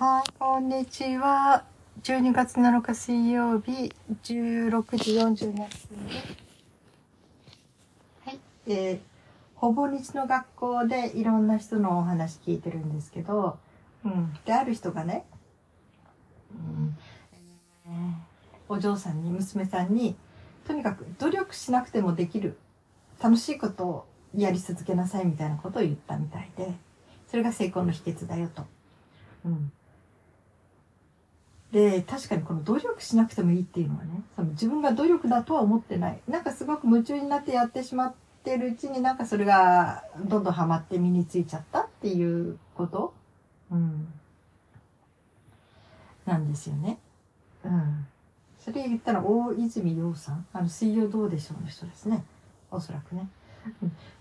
はい、こんにちは。12月7日水曜日、16時47分です。はい、えー、ほぼ日の学校でいろんな人のお話聞いてるんですけど、うん、で、ある人がね、うんえーお嬢さんに、娘さんに、とにかく努力しなくてもできる、楽しいことをやり続けなさいみたいなことを言ったみたいで、それが成功の秘訣だよと。うん。で、確かにこの努力しなくてもいいっていうのはね、その自分が努力だとは思ってない。なんかすごく夢中になってやってしまってるうちになんかそれがどんどんハマって身についちゃったっていうこと？うん。なんですよね。うん。それ言ったら大泉洋さん。あの、水曜どうでしょうの人ですね。おそらくね。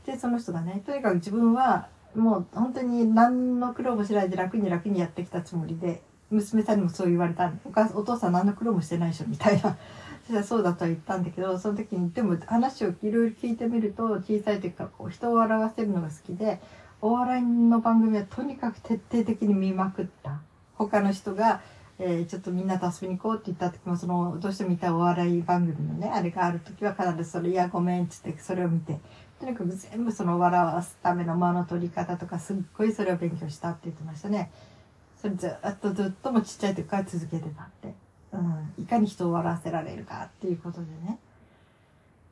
で、その人がね、とにかく自分はもう本当に何の苦労もしないで楽に楽にやってきたつもりで、娘さんにもそう言われたお母お父さん何の苦労もしてないでしょみたいな。そしたらそうだとは言ったんだけど、その時に、でも話をいろいろ聞いてみると、小さい時からこう人を笑わせるのが好きで、お笑いの番組はとにかく徹底的に見まくった。他の人が、えーちょっとみんなと遊びに行こうって言った時も、その、どうしても見たお笑い番組のね、あれがある時は必ずそれ、いや、ごめんっつって、それを見て、とにかく全部その笑わすための間の取り方とか、すっごいそれを勉強したって言ってましたね。それずっとずっともうちっちゃい時から続けてたって。うん。いかに人を笑わせられるかっていうことでね。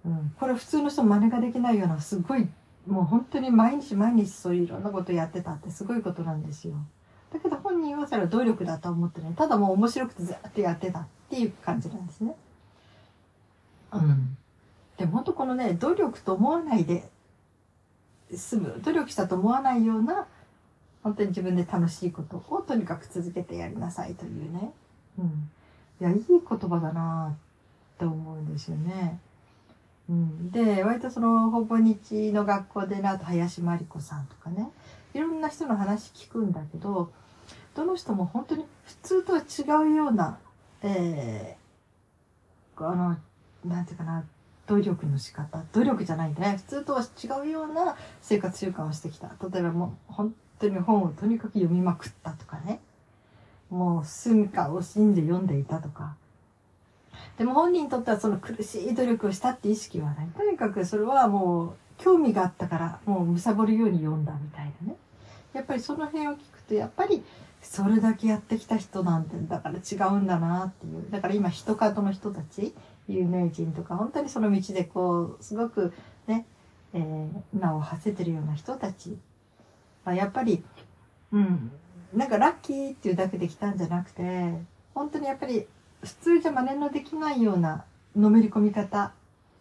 うん。これ普通の人真似ができないような、すごい、もう本当に毎日毎日そういういろんなことやってたってすごいことなんですよ。だけど本人はそれは努力だと思ってない。ただもう面白くてずっとやってたっていう感じなんですね。うん。でも本当このね、努力と思わないで済む、努力したと思わないような、本当に自分で楽しいことをとにかく続けてやりなさいというね。うん。いや、いい言葉だなぁと思うんですよね。うん。で、割とその、ほぼ日の学校でね、あと林真理子さんとかね、いろんな人の話聞くんだけど、どの人も本当に普通とは違うような、えー、あの、なんていうかな、努力の仕方、努力じゃないんだね。普通とは違うような生活習慣をしてきた。例えばもう本当に本をとにかく読みまくったとかね。もう寸暇を惜しんで読んでいたとか。でも本人にとってはその苦しい努力をしたって意識はない。とにかくそれはもう興味があったからもう貪るように読んだみたいなね。やっぱりその辺を聞くとやっぱりそれだけやってきた人なんてだから違うんだなっていう。だから今人角の人たち、有名人とか本当にその道でこうすごくね、えー名を馳せてるような人たちやっぱり、うん、なんかラッキーっていうだけで来たんじゃなくて、本当にやっぱり普通じゃ真似のできないようなのめり込み方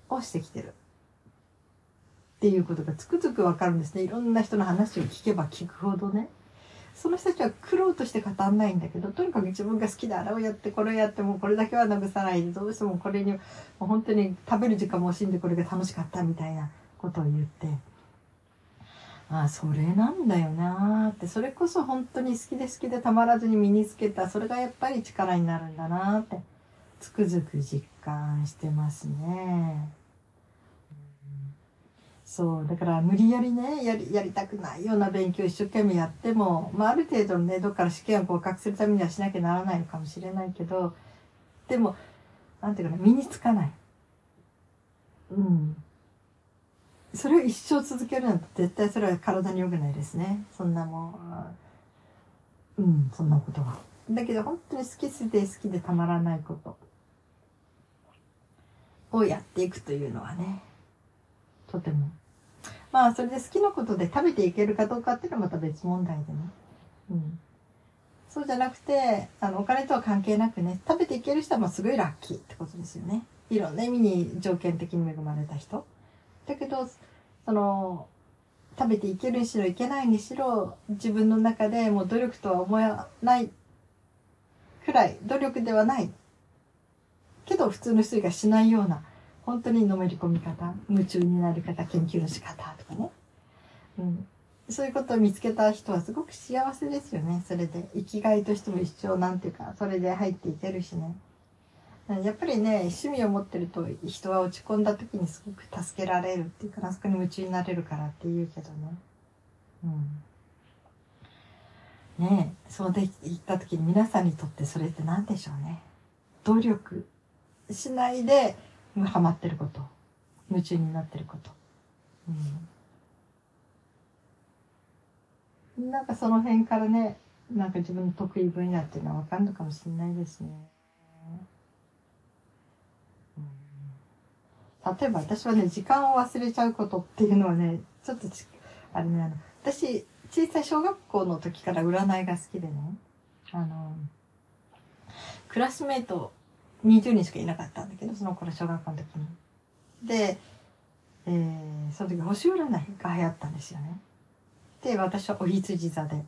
をしてきてる。っていうことがつくづくわかるんですね。いろんな人の話を聞けば聞くほどね。その人たちは苦労として語んないんだけど、とにかく自分が好きであれをやって、これをやって、もこれだけは慰さないで、どうしてもこれに、もう本当に食べる時間も惜しんでこれが楽しかったみたいなことを言って、あ、それなんだよなーって、それこそ本当に好きで好きでたまらずに身につけた、それがやっぱり力になるんだなーって、つくづく実感してますね。そう、だから無理やりね、やり、やりたくないような勉強を一生懸命やっても、まあある程度ね、どっから試験を合格するためにはしなきゃならないのかもしれないけど、でも、なんていうかな、身につかない。うん。それを一生続けるなんて絶対それは体に良くないですね。そんなもう、うん、そんなことは。だけど本当に好きで好きでたまらないことをやっていくというのはね、とても。まあ、それで好きなことで食べていけるかどうかっていうのはまた別問題でね。うん。そうじゃなくて、あの、お金とは関係なくね、食べていける人はもうすごいラッキーってことですよね。いろんな意味に条件的に恵まれた人。だけど、その、食べていけるにしろいけないにしろ、自分の中でもう努力とは思わないくらい、努力ではない。けど普通の人がしないような、本当にのめり込み方、夢中になる方、研究の仕方とかね。うん。そういうことを見つけた人はすごく幸せですよね。それで。生きがいとしても一生なんていうか、それで入っていけるしね。やっぱりね、趣味を持ってると人は落ち込んだ時にすごく助けられるっていうかな、そこに夢中になれるからって言うけどね。うん。ねえそうできた時に皆さんにとってそれって何でしょうね。努力しないでハマってること。夢中になってること。うん、なんかその辺からね、なんか自分の得意分野っていうのは分かるのかもしれないですね。うん、例えば私はね、時間を忘れちゃうことっていうのはね、ちょっとあれね、あの、私、小さい小学校の時から占いが好きでね、あの、クラスメート20人しかいなかったんだけど、その頃小学校の時に。で、えー、その時星占いが流行ったんですよね。で、私はお羊座で、っ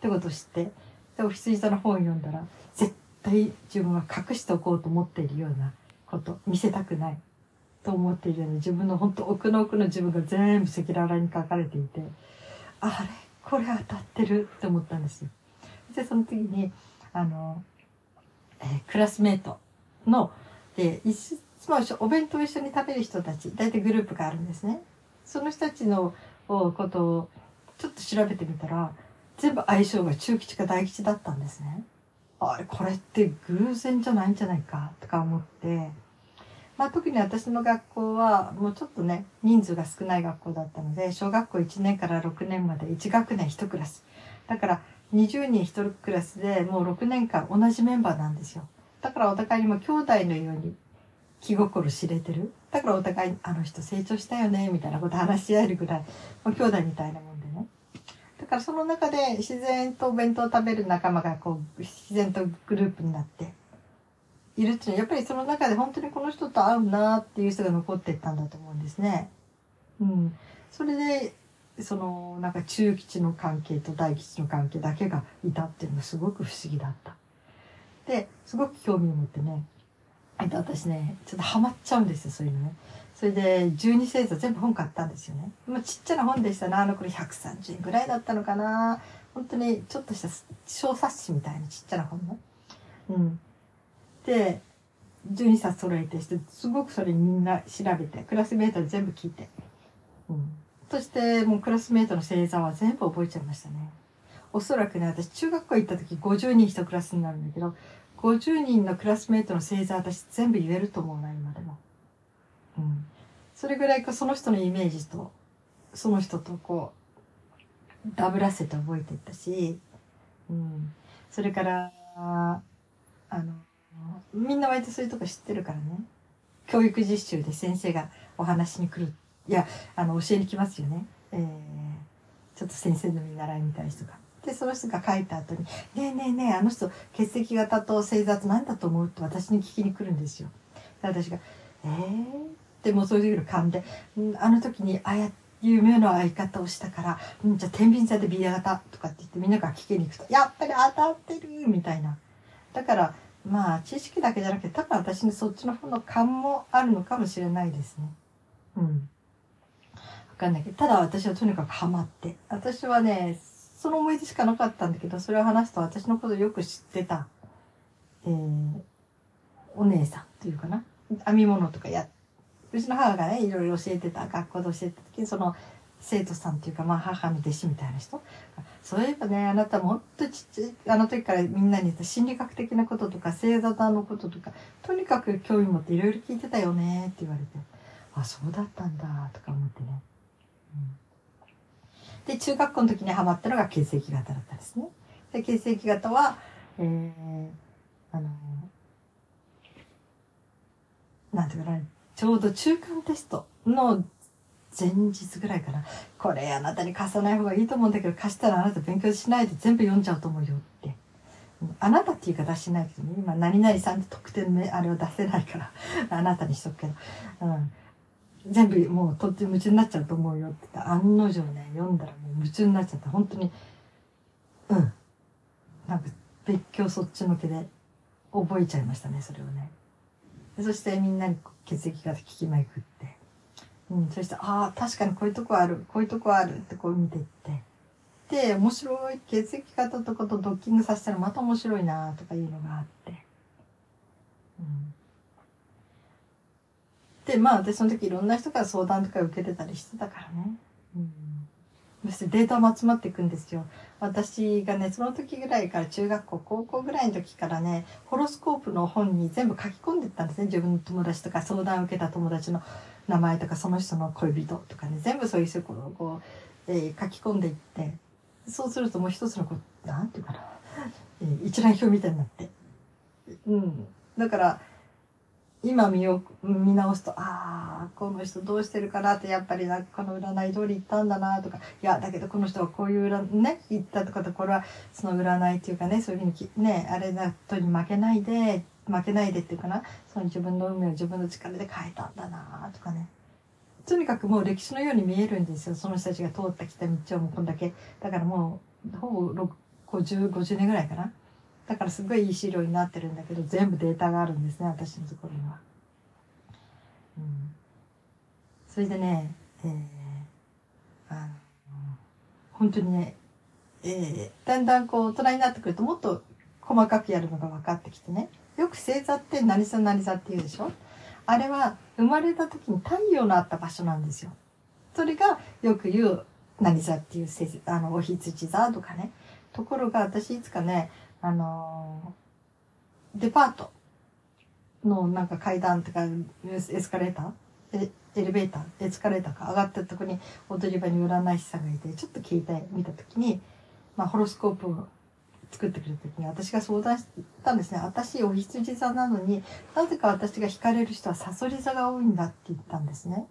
てことを知って、で、お羊座の本を読んだら、絶対自分は隠しておこうと思っているようなこと、見せたくないと思っているような自分の本当奥の奥の自分が全部赤裸々に書かれていて、あれこれ当たってるって思ったんですよ。で、その時に、あの、えー、クラスメートの、で、一つまりお弁当を一緒に食べる人たち、大体グループがあるんですね。その人たちのことをちょっと調べてみたら、全部相性が中吉か大吉だったんですね。あれ、これって偶然じゃないんじゃないかとか思って、まあ特に私の学校はもうちょっとね、人数が少ない学校だったので、小学校1年から6年まで1学年1クラス。だから20人1クラスでもう6年間同じメンバーなんですよ。だからお互いにも兄弟のように気心知れてる。だからお互い、あの人成長したよね、みたいなこと話し合えるぐらい、もう兄弟みたいなもんでね。だからその中で自然とお弁当を食べる仲間がこう、自然とグループになっているっていうのは、やっぱりその中で本当にこの人と会うなっていう人が残っていったんだと思うんですね。うん。それで、その、なんか中吉の関係と大吉の関係だけがいたっていうのがすごく不思議だった。で、すごく興味を持ってね、えっと、私ね、ちょっとハマっちゃうんですよ、そういうのね。それで、12星座全部本買ったんですよね。まあ、ちっちゃな本でしたな、あの頃130円ぐらいだったのかな。本当にちょっとした小冊子みたいなちっちゃな本ね。うん。で、12冊揃えてして、すごくそれみんな調べて、クラスメートで全部聞いて。うん。そして、もうクラスメートの星座は全部覚えちゃいましたね。おそらくね、私中学校行った時50人一クラスになるんだけど、50人のクラスメートの星座私全部言えると思うな、今でも。うん。それぐらいかその人のイメージと、その人とこう、ダブらせて覚えていったし、うん。それから、あの、みんな割とそういうとこ知ってるからね。教育実習で先生がお話に来る。いや、あの、教えに来ますよね。えー、ちょっと先生の見習いみたいな人が。で、その人が書いた後に、ねえねえねえ、あの人、血液型と星座と何だと思う？って私に聞きに来るんですよ。で私が、えー？でもうそういうの勘で、あの時にああやいう目の合い方をしたから、うん、じゃあ天秤座で B 型とかって言ってみんなが聞きに行くと、やっぱり当たってるみたいな。だから、まあ、知識だけじゃなくて、多分私にそっちの方の勘もあるのかもしれないですね。うん。わかんないけど、ただ私はとにかくハマって。私はね、その思い出しかなかったんだけど、それを話すと私のことよく知ってた、えー、お姉さんっていうかな？編み物とかや、うちの母がね、いろいろ教えてた、学校で教えてた時に、その、生徒さんっていうか、まあ母の弟子みたいな人？そういえばね、あなたもっとちっちゃい、あの時からみんなに言った心理学的なこととか、星座のこととか、とにかく興味持っていろいろ聞いてたよねって言われて、あ、そうだったんだ、とか思ってね。うんで、中学校の時にハマったのが血液型だったんですね。で、血液型は、えー、あの、なんていうかな、ちょうど中間テストの前日ぐらいかな。これあなたに貸さない方がいいと思うんだけど、貸したらあなた勉強しないで全部読んじゃうと思うよって。あなたっていうか出しないけどね、今何々さんって特典のあれを出せないから、あなたにしとくけど。うん全部もうとっても夢中になっちゃうと思うよって言った案の定ね、読んだらもう夢中になっちゃって、本当に、うん。なんか、別居そっちのけで覚えちゃいましたね、それをね。そしてみんなに血液型聞きまいくって。うん、そして、ああ、確かにこういうとこある、こういうとこあるってこう見ていって。で、面白い血液型とことドッキングさせたらまた面白いなとかいうのがあって。うんで、まあ私その時いろんな人から相談とか受けてたりしてたからね。うん、そしてデータも集まっていくんですよ。私がね、その時ぐらいから中学校、高校ぐらいの時からね、ホロスコープの本に全部書き込んでったんですね。自分の友達とか相談を受けた友達の名前とか、その人の恋人とかね、全部そういうことをこう、えー、書き込んでいって、そうするともう一つのこう、なんていうかな、えー、一覧表みたいになって。うん。だから、今見よ見直すと、ああ、この人どうしてるかなって、やっぱりなこの占い通り行ったんだなとか、いや、だけどこの人はこういう、ね、言ったとかと、これはその占いっていうかね、そういうふうに、ね、あれだとに負けないで、負けないでっていうかな、その自分の運命を自分の力で変えたんだなとかね。とにかくもう歴史のように見えるんですよ。その人たちが通ってきた道をもうこんだけ。だからもう、ほぼ50、50年ぐらいかな。だからすごいいい資料になってるんだけど、全部データがあるんですね、私のところには。うん。それでね、えー、あの、本当にね、えー、だんだんこう大人になってくるともっと細かくやるのが分かってきてね。よく星座って何座何座って言うでしょ？あれは生まれた時に太陽のあった場所なんですよ。それがよく言う何座っていう星座、あの、お羊座とかね。ところが私いつかね、あのデパートのなんか階段とかエスカレーターエレベーターエスカレーターか上がったとこに踊り場に占い師さんがいてちょっと聞いてみた時に、まあ、ホロスコープを作ってくれた時に私が相談したんですね私お羊座なのになぜか私が惹かれる人はサソリ座が多いんだって言ったんですね。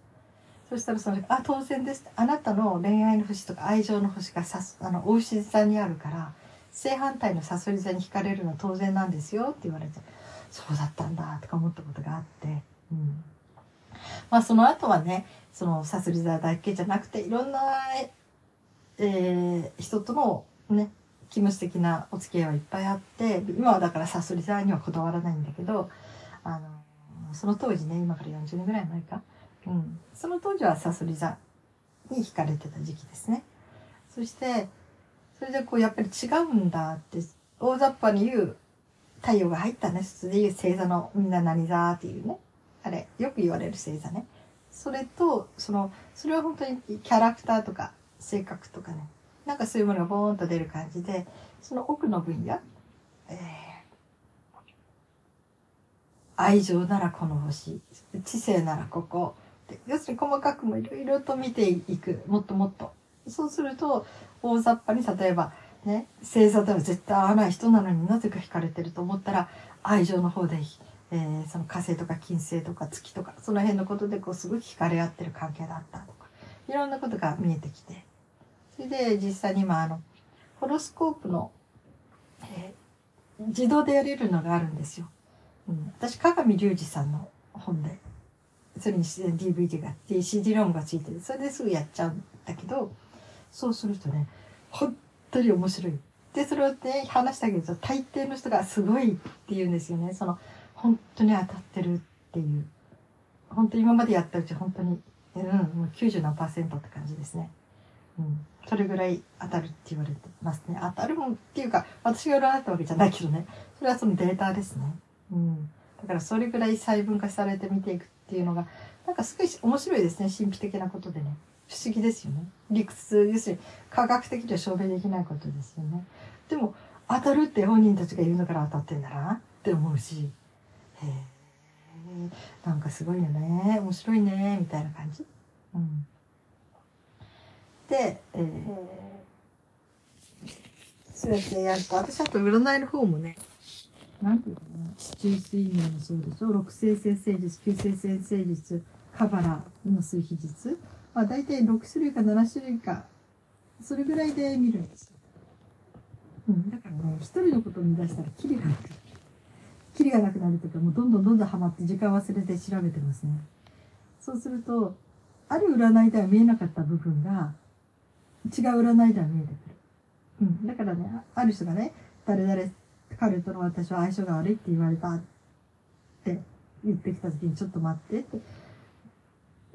そしたらその「あ当然です」あなたの恋愛の星とか愛情の星がさあのお牛座にあるから正反対のさそり座に惹かれるのは当然なんですよって言われてそうだったんだとか思ったことがあって、うん、まあその後はねそのさそり座だけじゃなくていろんな、えー、人とのね気持ち的なお付き合いはいっぱいあって今はだからさそり座にはこだわらないんだけどあのその当時ね今から40年ぐらい前か、うん、その当時はさそり座に惹かれてた時期ですね。そしてそれでこうやっぱり違うんだって大雑把に言う太陽が入ったね。普通で言う星座のみんな何座っていうね。あれよく言われる星座ね。それとそのそれは本当にキャラクターとか性格とかね。なんかそういうものがボーンと出る感じでその奥の分野、えー、愛情ならこの星知性ならここ。要するに細かくもいろいろと見ていく。もっともっと。そうすると大雑把に例えばね星座では絶対合わない人なのになぜか惹かれてると思ったら愛情の方で、えー、その火星とか金星とか月とかその辺のことでこうすごく惹かれ合ってる関係だったとかいろんなことが見えてきてそれで実際に今あのホロスコープの、えー、自動でやれるのがあるんですよ。うん、私鏡隆二さんの本でそれに DVD があって CD ロームがついてるそれですぐやっちゃうんだけどそうするとね本当に面白い。でそれをね話してあげると大抵の人がすごいって言うんですよね。その本当に当たってるっていう。本当に今までやったうち本当に、うん、もう90何パーセントって感じですね。うん。それぐらい当たるって言われてますね。当たるもんっていうか、私が占ったわけじゃないけどね。それはそのデータですね。うん。だからそれぐらい細分化されて見ていくっていうのが、なんかすごい面白いですね。神秘的なことでね。不思議ですよね。理屈、要するに科学的には証明できないことですよね。でも、当たるって本人たちが言うのから当たってんだなって思うし、へえ、なんかすごいよね、面白いね、みたいな感じ。うん。で、えー、そうやってやると、私あと占いの方もね、なんていうかな、地中水面もそうでしょ、六星星星術、九星星星術、カバラの数比術、まあ、大体6種類か7種類か、それぐらいで見るんですよ。うん、だからね、一人のことを見出したらキリがなくなる。キリがなくなるというか、もうどんどんどんどんハマって時間忘れて調べてますね。そうすると、ある占いでは見えなかった部分が、違う占いでは見えてくる。うん。だからね、ある人がね、誰々、彼との私は相性が悪いって言われたって言ってきた時に、ちょっと待ってって。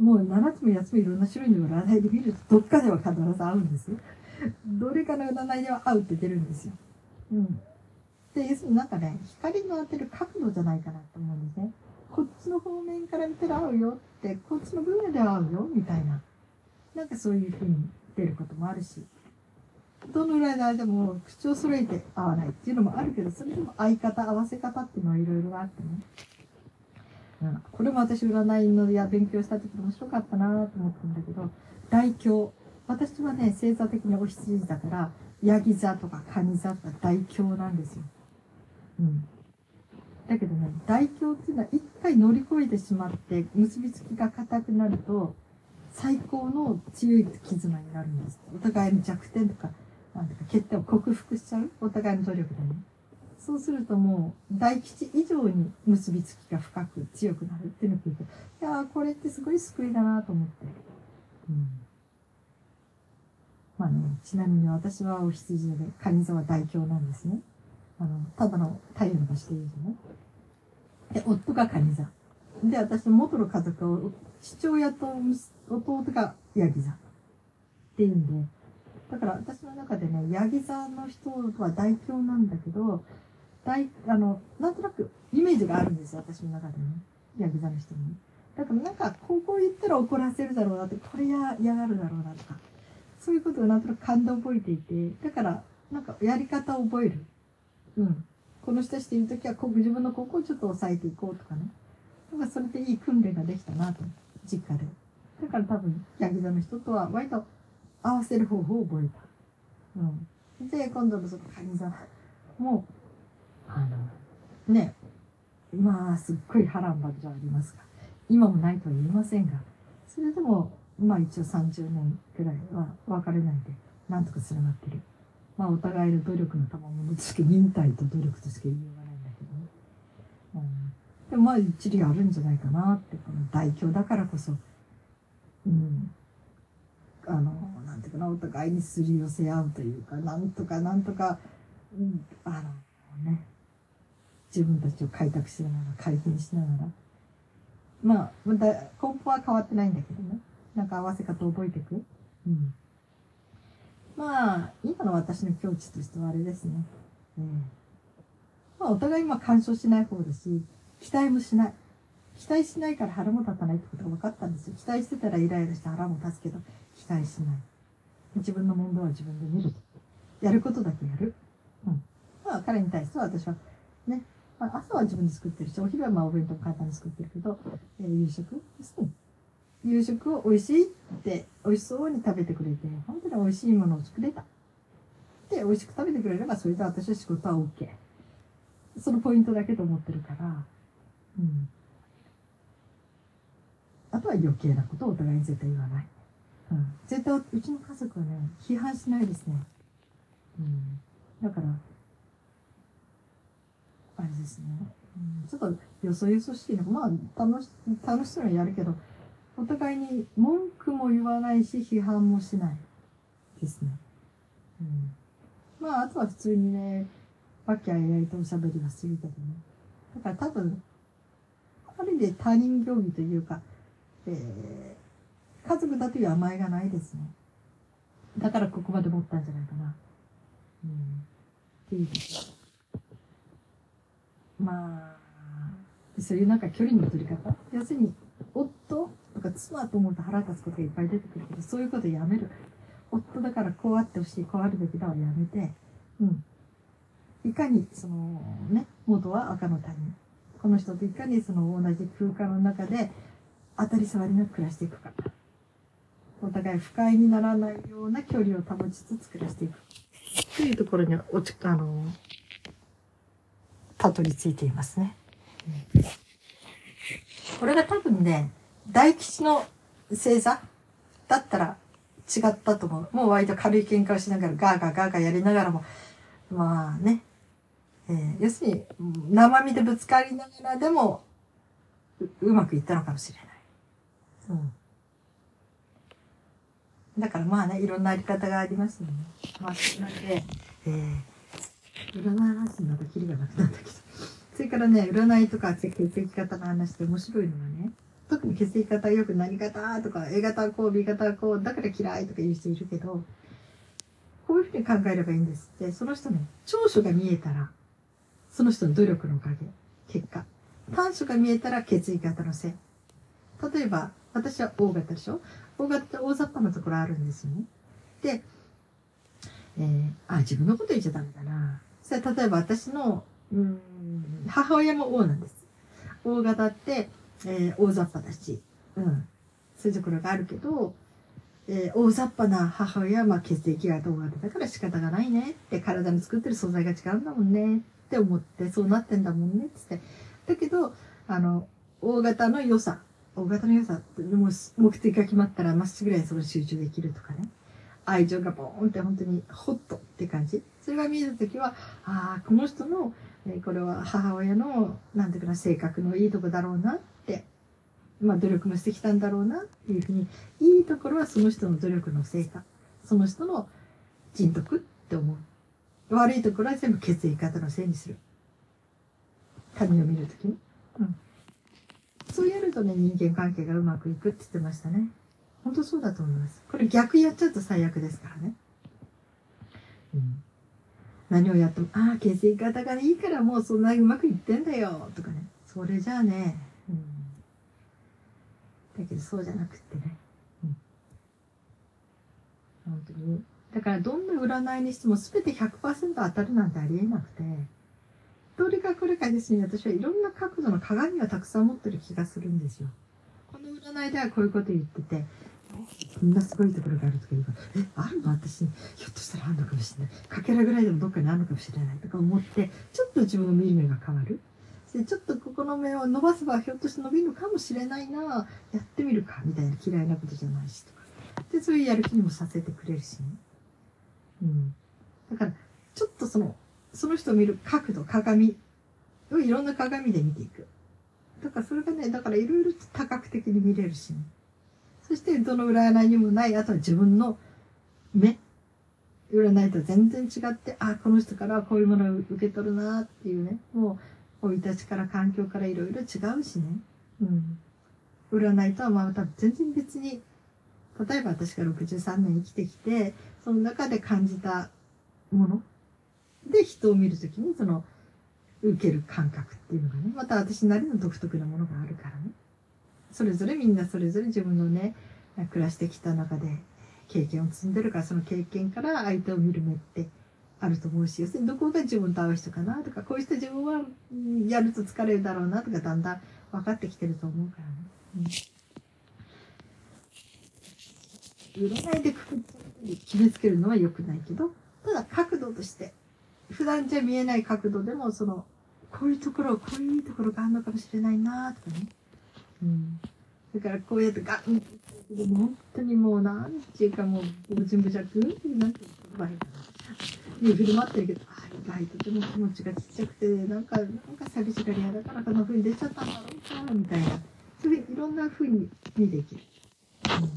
もう7つも8つもいろんな種類の占いで見ると、どっかでは必ず合うんですよ。どれかの占いでは合うって出るんですよ。うん。で、なんかね、光の当てる角度じゃないかなと思うんですね。こっちの方面から見たら合うよって、こっちの分野では合うよ、みたいな。なんかそういうふうに出ることもあるし、どの占いでも口を揃えて合わないっていうのもあるけど、それでも相方、合わせ方っていうのはいろいろあってね。これも私占いのや勉強した時面白かったなと思ったんだけど、大凶。私はね、星座的にお羊だから、ヤギ座とかカニ座とか大凶なんですよ。うん。だけどね、大凶っていうのは一回乗り越えてしまって結びつきが硬くなると、最高の強い絆になるんです。お互いの弱点とか、なんていうか欠点を克服しちゃう。お互いの努力でね。そうするともう、大吉以上に結びつきが深く強くなるっていうのを聞いて、いやー、これってすごい救いだなと思って。うん。まあね、ちなみに私はお羊で、カニ座は大凶なんですね。あの、ただの太陽の場所で言うとね。で、夫がカニ座。で、私の元の家族は、父親と弟がヤギ座。っていうんで、だから私の中でね、ヤギ座の人は大凶なんだけど、大、あの、なんとなくイメージがあるんですよ、私の中でね。ヤギ座の人に。だからなんか、ここ言ったら怒らせるだろうなって、これや嫌がるだろうなとか、そういうことをなんとなく感動覚えていて、だから、なんかやり方を覚える。うん。この人たちといるときは、こう自分のここをちょっと抑えていこうとかね。なんかそれでいい訓練ができたなと、実家で。だから多分、ヤギ座の人とは割と合わせる方法を覚えた。うん。で、今度のそのカニ座もう、あの、ね、まあ、すっごい波乱万丈ありますが、今もないとは言いませんが、それでも、まあ一応30年くらいは別れないで、なんとかつながってる。まあお互いの努力の賜物としか忍耐と努力としか言いようがないんだけどね。うん、でもまあ一理あるんじゃないかなって、この大凶だからこそ、うん、あの、なんていうかな、お互いにすり寄せ合うというか、なんとかなんとか、うん、あのね、自分たちを開拓しながら、改変しながら、まあ、また根本は変わってないんだけどね。なんか合わせ方を覚えていく。うん。まあ、今の私の境地としてはあれですね。えー、まあ、お互いまあ干渉しない方だし、期待もしない。期待しないから腹も立たないってことが分かったんですよ。期待してたらイライラして腹も立つけど、期待しない。自分の問題は自分で見る。やることだけやる。うん。まあ、彼に対しては私は、ね、まあ、朝は自分で作ってるし、お昼はまあお弁当簡単に作ってるけど、えー、夕食ですね。夕食を美味しいって美味しそうに食べてくれて、本当に美味しいものを作れた。で、美味しく食べてくれれば、それで私は仕事は OK。そのポイントだけと思ってるから、うん。あとは余計なことをお互いに絶対言わない。うん。絶対、うちの家族はね、批判しないですね。うん。だから、あれですね。ちょっとよそよそしいの。まあ、楽し、楽しそうにやるけど、お互いに文句も言わないし、批判もしないですね。うん。まあ、あとは普通にね、わきあいあいとおしゃべりはするけどね。だから多分、ある意味で他人行儀というか、えー、家族だという甘えがないですね。だからここまで持ったんじゃないかな。うん。っていうまあ、そういうなんか距離の取り方？要するに、夫とか妻と思うと腹立つことがいっぱい出てくるけど、そういうことやめる。夫だからこうあってほしい、こうあるべきだをやめて、うん。いかに、その、ね、元は赤の他人。この人といかにその同じ空間の中で当たり障りなく暮らしていくか。お互い不快にならないような距離を保ちつつ暮らしていく。というところに落ち、あの、たどり着いていますね。これが多分ね、大吉の星座だったら違ったと思う。もう割と軽い喧嘩をしながらガーガーガーガーやりながらも、まあね、えー、要するに生身でぶつかりながらでもうまくいったのかもしれない。うん。だからまあね、いろんなあり方がありますよね。まあ、なんで、えー、占い話になるとキリがなくなったけど。それからね、占いとか血液型の話で面白いのはね、特に血液型よく何型とか A 型はこう B 型はこうだから嫌いとか言う人いるけど、こういうふうに考えればいいんですって、その人ね、長所が見えたら、その人の努力のおかげ、結果。短所が見えたら血液型のせい。例えば、私は O 型でしょ ?O 型って大雑把なところあるんですよね。で、えー、あ、自分のこと言っちゃダメだな。それ例えば私の、うん、母親も王なんです。大型って、えー、大雑把だし、うん。そういうところがあるけど、えー、大雑把な母親は、まあ、血液型大型だから仕方がないねって、体に作ってる素材が違うんだもんねって思って、そうなってんだもんねってって。だけど、あの、大型の良さ、大型の良さって、もう目的が決まったらまっすぐらいそこ集中できるとかね。愛情がボーンって本当にホットって感じ。それが見えたときは、ああ、この人の、えー、これは母親の、なんていうかな、性格のいいとこだろうなって、まあ努力もしてきたんだろうなっていうふうに、いいところはその人の努力の成果。その人の人徳って思う。悪いところは全部血液型のせいにする。他人を見るときに。うん。そうやるとね、人間関係がうまくいくって言ってましたね。本当そうだと思います。これ逆やっちゃうと最悪ですからね。何をやっても、ああ、血液型がいいからもうそんなうまくいってんだよ、とかね。それじゃあね、うん。だけどそうじゃなくってね。うん。本当に。だからどんな占いにしても全て100%当たるなんてありえなくて、どれかこれかですね、私はいろんな角度の鏡をたくさん持ってる気がするんですよ。この占いではこういうこと言ってて、こんなすごいところがあるとか言うか、え、あるの私、ひょっとしたらあるのかもしれない。かけらぐらいでもどっかにあるのかもしれないとか思って、ちょっと自分の見る目が変わる。で、ちょっとここの目を伸ばせばひょっとして伸びるのかもしれないなやってみるか、みたいな嫌いなことじゃないしとか。で、そういうやる気にもさせてくれるしね。うん。だから、ちょっとその、その人を見る角度、鏡をいろんな鏡で見ていく。だからそれがね、だからいろいろ多角的に見れるしね。そしてどの占いにもない、あとは自分の目。占いと全然違って、あ、この人からはこういうものを受け取るなっていうね。もう、生い立ちから環境からいろいろ違うしね。うん。占いとはまた全然別に、例えば私が63年生きてきて、その中で感じたもので人を見るときにその受ける感覚っていうのがね、また私なりの独特なものがあるからね。それぞれみんなそれぞれ自分のね、暮らしてきた中で経験を積んでるから、その経験から相手を見る目ってあると思うし、要するにどこが自分と合う人かなとか、こういう人自分はやると疲れるだろうなとか、だんだん分かってきてると思うからね。うん、占いでくくり決めつけるのは良くないけど、ただ角度として、普段じゃ見えない角度でも、その、こういうところ、こういうところがあるのかもしれないなとかね。うん。だからこうやってガンでも本当にもうなんていうかもう、無人無弱なんて言葉いいかな。に振る舞ってるけど、あ意外とても気持ちがちっちゃくて、なんか、なんか寂しがり屋だからこんな風に出ちゃったんだろうか、みたいな。そういろんな風に見ていける。うん。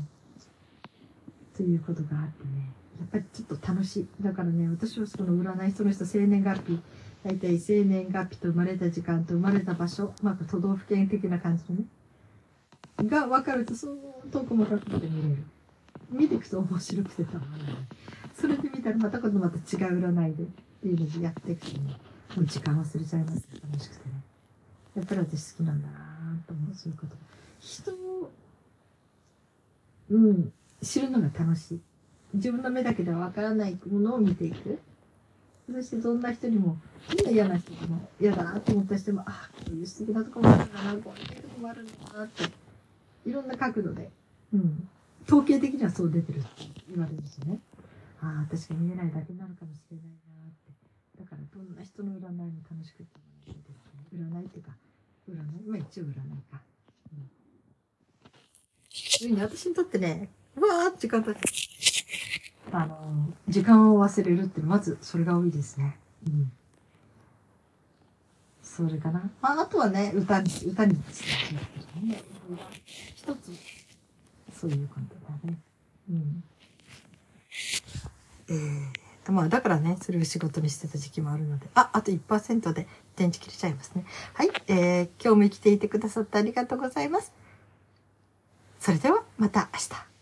ということがあってね。やっぱりちょっと楽しい。だからね、私はその占い、その人生年月日、大体生年月日と生まれた時間と生まれた場所、まあ都道府県的な感じのね。が分かると、そう遠くもかくて見れる。見ていくと面白くてたまらない。それで見たらまた今度また違う占いでっていうのでやっていくとね、もう時間忘れちゃいます楽しくてね。やっぱり私好きなんだなと思う、そういうこと。人を、うん、知るのが楽しい。自分の目だけではわからないものを見ていく。そしてどんな人にも、みんな嫌な人でも嫌だなと思った人も、ああ、こういう素敵なとこもあるんだな、こういうとこもあるんだなって、いろんな角度で、うん。統計的にはそう出てるって言われるしね。ああ、確かに見えないだけなのかもしれないなって。だからどんな人の占いも楽しくてもらいですね。占いっていうか、占い、まあ一応占いか。うん。に私にとってね、わーって時間経って、あの、時間を忘れるって、まずそれが多いですね。うん。それかな。まあ、あとはね、歌に、歌に。一つ、そういう感じだね。うん。えーと、まあ、だからね、それを仕事にしてた時期もあるので、あ、あと1%で電池切れちゃいますね。はい、えー、今日も生きていてくださってありがとうございます。それでは、また明日。